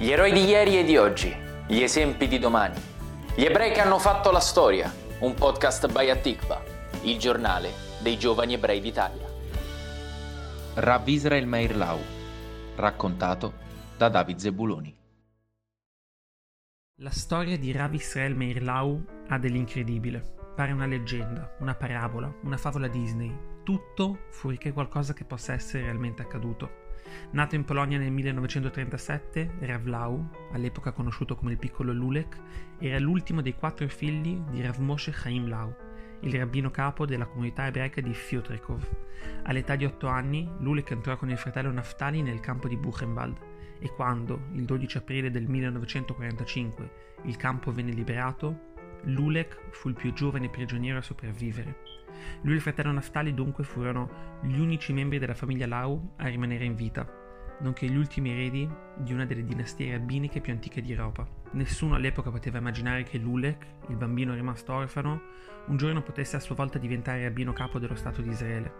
Gli eroi di ieri e di oggi, gli esempi di domani, gli ebrei che hanno fatto la storia, un podcast by Atikva, il giornale dei giovani ebrei d'Italia. Rav Israel Meir Lau, raccontato da David Zebuloni. La storia di Rav Israel Meir Lau ha dell'incredibile. Pare una leggenda, una parabola, una favola Disney, tutto fuorché qualcosa che possa essere realmente accaduto. Nato in Polonia nel 1937, Rav Lau, all'epoca conosciuto come il piccolo Lulek, era l'ultimo dei quattro figli di Rav Moshe Chaim Lau, il rabbino capo della comunità ebraica di Fiotrikov. All'età di otto anni, Lulek entrò con il fratello Naftali nel campo di Buchenwald e quando, il 12 aprile del 1945, il campo venne liberato, Lulek fu il più giovane prigioniero a sopravvivere. Lui e il fratello Naftali dunque furono gli unici membri della famiglia Lau a rimanere in vita, nonché gli ultimi eredi di una delle dinastie rabbiniche più antiche d'Europa. Nessuno all'epoca poteva immaginare che Lulek, il bambino rimasto orfano, un giorno potesse a sua volta diventare rabbino capo dello Stato di Israele.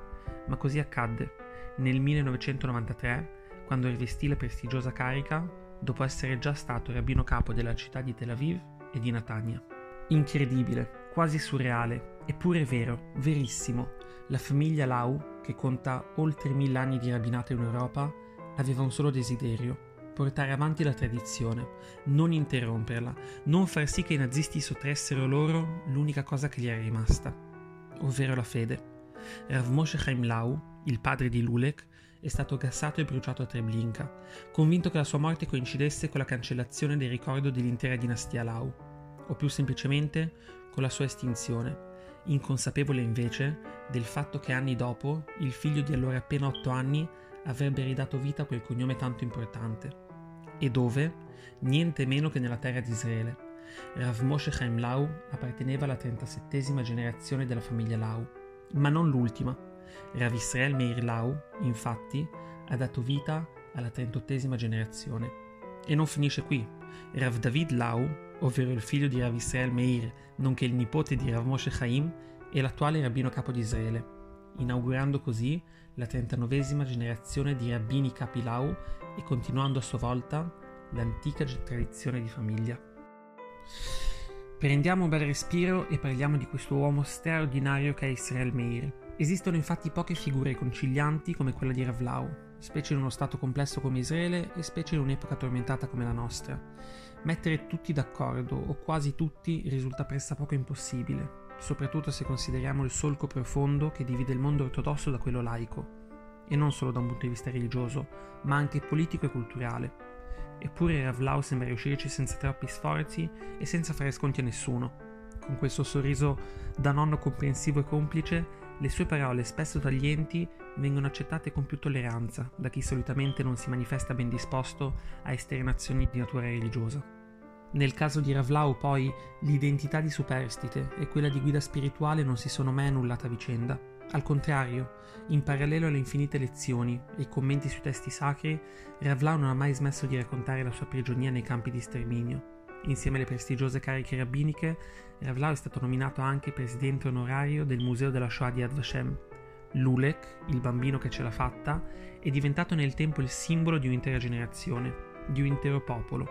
Ma così accadde. Nel 1993, quando rivestì la prestigiosa carica, dopo essere già stato rabbino capo della città di Tel Aviv e di Natania. Incredibile, quasi surreale, eppure vero, verissimo. La famiglia Lau, che conta oltre mille anni di rabbinato in Europa, aveva un solo desiderio, portare avanti la tradizione, non interromperla, non far sì che i nazisti sottraessero loro l'unica cosa che gli era rimasta, ovvero la fede. Rav Moshe Chaim Lau, il padre di Lulek, è stato gassato e bruciato a Treblinka, convinto che la sua morte coincidesse con la cancellazione del ricordo dell'intera dinastia Lau, o più semplicemente con la sua estinzione, inconsapevole invece del fatto che anni dopo il figlio di allora appena otto anni avrebbe ridato vita a quel cognome tanto importante. E dove? Niente meno che nella terra di Israele. Rav Moshe Chaim Lau apparteneva alla 37esima generazione della famiglia Lau, ma non l'ultima. Rav Israel Meir Lau, infatti, ha dato vita alla 38esima generazione. E non finisce qui. Rav David Lau, ovvero il figlio di Rav Israel Meir, nonché il nipote di Rav Moshe Chaim, è l'attuale rabbino capo di Israele, inaugurando così la 39esima generazione di rabbini capi Lau e continuando a sua volta l'antica tradizione di famiglia. Prendiamo un bel respiro e parliamo di questo uomo straordinario che è Israel Meir. Esistono infatti poche figure concilianti come quella di Rav Lau, specie in uno stato complesso come Israele e specie in un'epoca tormentata come la nostra. Mettere tutti d'accordo, o quasi tutti, risulta pressappoco impossibile, soprattutto se consideriamo il solco profondo che divide il mondo ortodosso da quello laico, e non solo da un punto di vista religioso, ma anche politico e culturale. Eppure Rav Lau sembra riuscirci senza troppi sforzi e senza fare sconti a nessuno. Con quel suo sorriso da nonno comprensivo e complice, le sue parole, spesso taglienti, vengono accettate con più tolleranza da chi solitamente non si manifesta ben disposto a esternazioni di natura religiosa. Nel caso di Rav Lau, poi, l'identità di superstite e quella di guida spirituale non si sono mai annullate a vicenda. Al contrario, in parallelo alle infinite lezioni e i commenti sui testi sacri, Ravlau non ha mai smesso di raccontare la sua prigionia nei campi di sterminio. Insieme alle prestigiose cariche rabbiniche, Ravlau è stato nominato anche presidente onorario del Museo della Shoah di Ad Vashem. Lulek, il bambino che ce l'ha fatta, è diventato nel tempo il simbolo di un'intera generazione, di un intero popolo,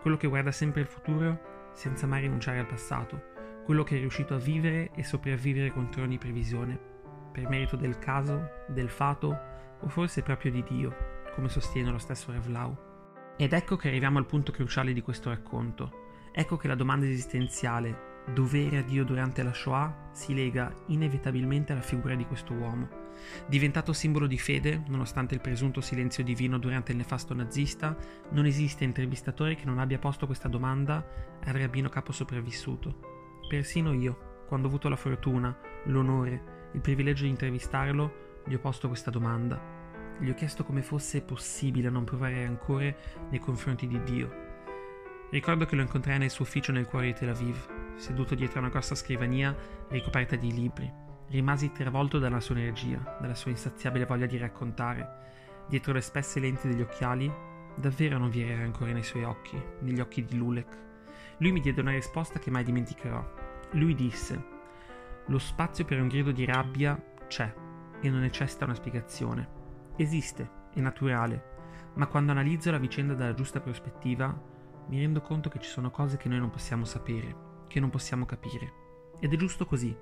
quello che guarda sempre il futuro senza mai rinunciare al passato, quello che è riuscito a vivere e sopravvivere contro ogni previsione per merito del caso, del fato o forse proprio di Dio, come sostiene lo stesso Revlau. Ed ecco che arriviamo al punto cruciale di questo racconto. Ecco che la domanda esistenziale dove era Dio durante la Shoah si lega inevitabilmente alla figura di questo uomo. Diventato simbolo di fede, nonostante il presunto silenzio divino durante il nefasto nazista, non esiste intervistatore che non abbia posto questa domanda al rabbino capo sopravvissuto. Persino io, quando ho avuto la fortuna, l'onore il privilegio di intervistarlo, gli ho posto questa domanda. Gli ho chiesto come fosse possibile non provare rancore nei confronti di Dio. Ricordo che lo incontrai nel suo ufficio nel cuore di Tel Aviv, seduto dietro una grossa scrivania ricoperta di libri. Rimasi travolto dalla sua energia, dalla sua insaziabile voglia di raccontare. Dietro le spesse lenti degli occhiali, davvero non vi era rancore nei suoi occhi, negli occhi di Lulek. Lui mi diede una risposta che mai dimenticherò. Lui disse: lo spazio per un grido di rabbia c'è e non necessita una spiegazione. Esiste, è naturale. Ma quando analizzo la vicenda dalla giusta prospettiva, mi rendo conto che ci sono cose che noi non possiamo sapere, che non possiamo capire. Ed è giusto così.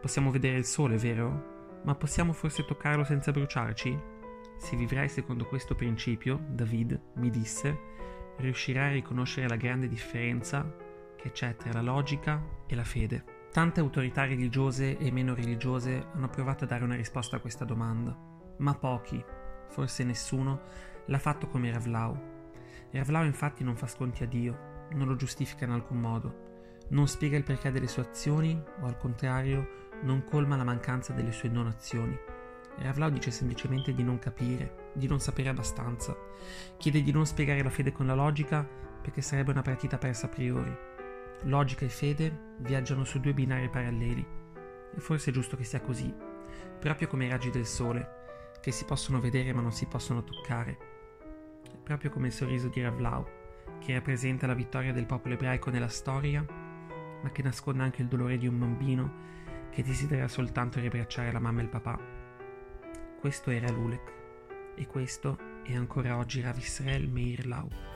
Possiamo vedere il sole, vero? Ma possiamo forse toccarlo senza bruciarci? Se vivrai secondo questo principio, David mi disse, riuscirai a riconoscere la grande differenza che c'è tra la logica e la fede. Tante autorità religiose e meno religiose hanno provato a dare una risposta a questa domanda, ma pochi, forse nessuno, l'ha fatto come Ravlau. Ravlau infatti non fa sconti a Dio, non lo giustifica in alcun modo, non spiega il perché delle sue azioni o al contrario non colma la mancanza delle sue non azioni. Ravlau dice semplicemente di non capire, di non sapere abbastanza. Chiede di non spiegare la fede con la logica perché sarebbe una partita persa a priori. Logica e fede viaggiano su due binari paralleli. E forse è giusto che sia così, proprio come i raggi del sole, che si possono vedere ma non si possono toccare. Proprio come il sorriso di Ravlau, che rappresenta la vittoria del popolo ebraico nella storia, ma che nasconde anche il dolore di un bambino che desidera soltanto riabbracciare la mamma e il papà. Questo era Lulek e questo è ancora oggi Rav Israel Meir Lau.